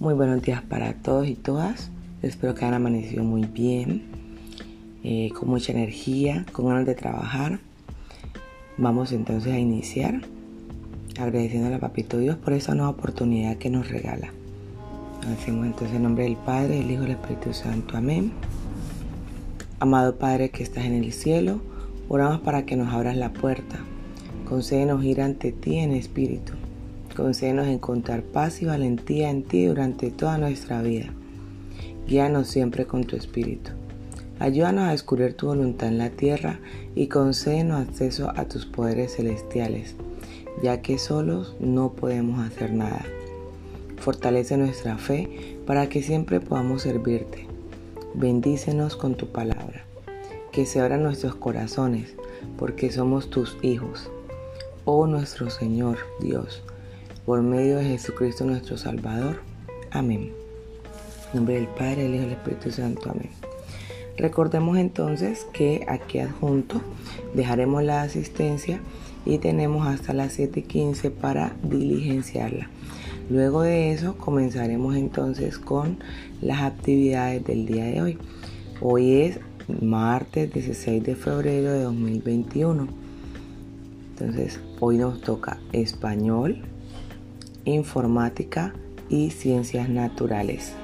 Muy buenos días para todos y todas. Espero que hayan amanecido muy bien, eh, con mucha energía, con ganas de trabajar. Vamos entonces a iniciar agradeciendo a Papito Dios por esa nueva oportunidad que nos regala. Hacemos entonces en nombre del Padre, del Hijo y del Espíritu Santo. Amén. Amado Padre que estás en el cielo, oramos para que nos abras la puerta. Concédenos ir ante ti en espíritu Concédenos encontrar paz y valentía en ti durante toda nuestra vida. Guíanos siempre con tu espíritu. Ayúdanos a descubrir tu voluntad en la tierra y concédenos acceso a tus poderes celestiales, ya que solos no podemos hacer nada. Fortalece nuestra fe para que siempre podamos servirte. Bendícenos con tu palabra. Que se abran nuestros corazones, porque somos tus hijos. Oh nuestro Señor Dios, por medio de Jesucristo nuestro Salvador. Amén. En nombre del Padre, del Hijo y del Espíritu Santo. Amén. Recordemos entonces que aquí adjunto dejaremos la asistencia y tenemos hasta las 7:15 para diligenciarla. Luego de eso comenzaremos entonces con las actividades del día de hoy. Hoy es martes 16 de febrero de 2021. Entonces hoy nos toca español, informática y ciencias naturales.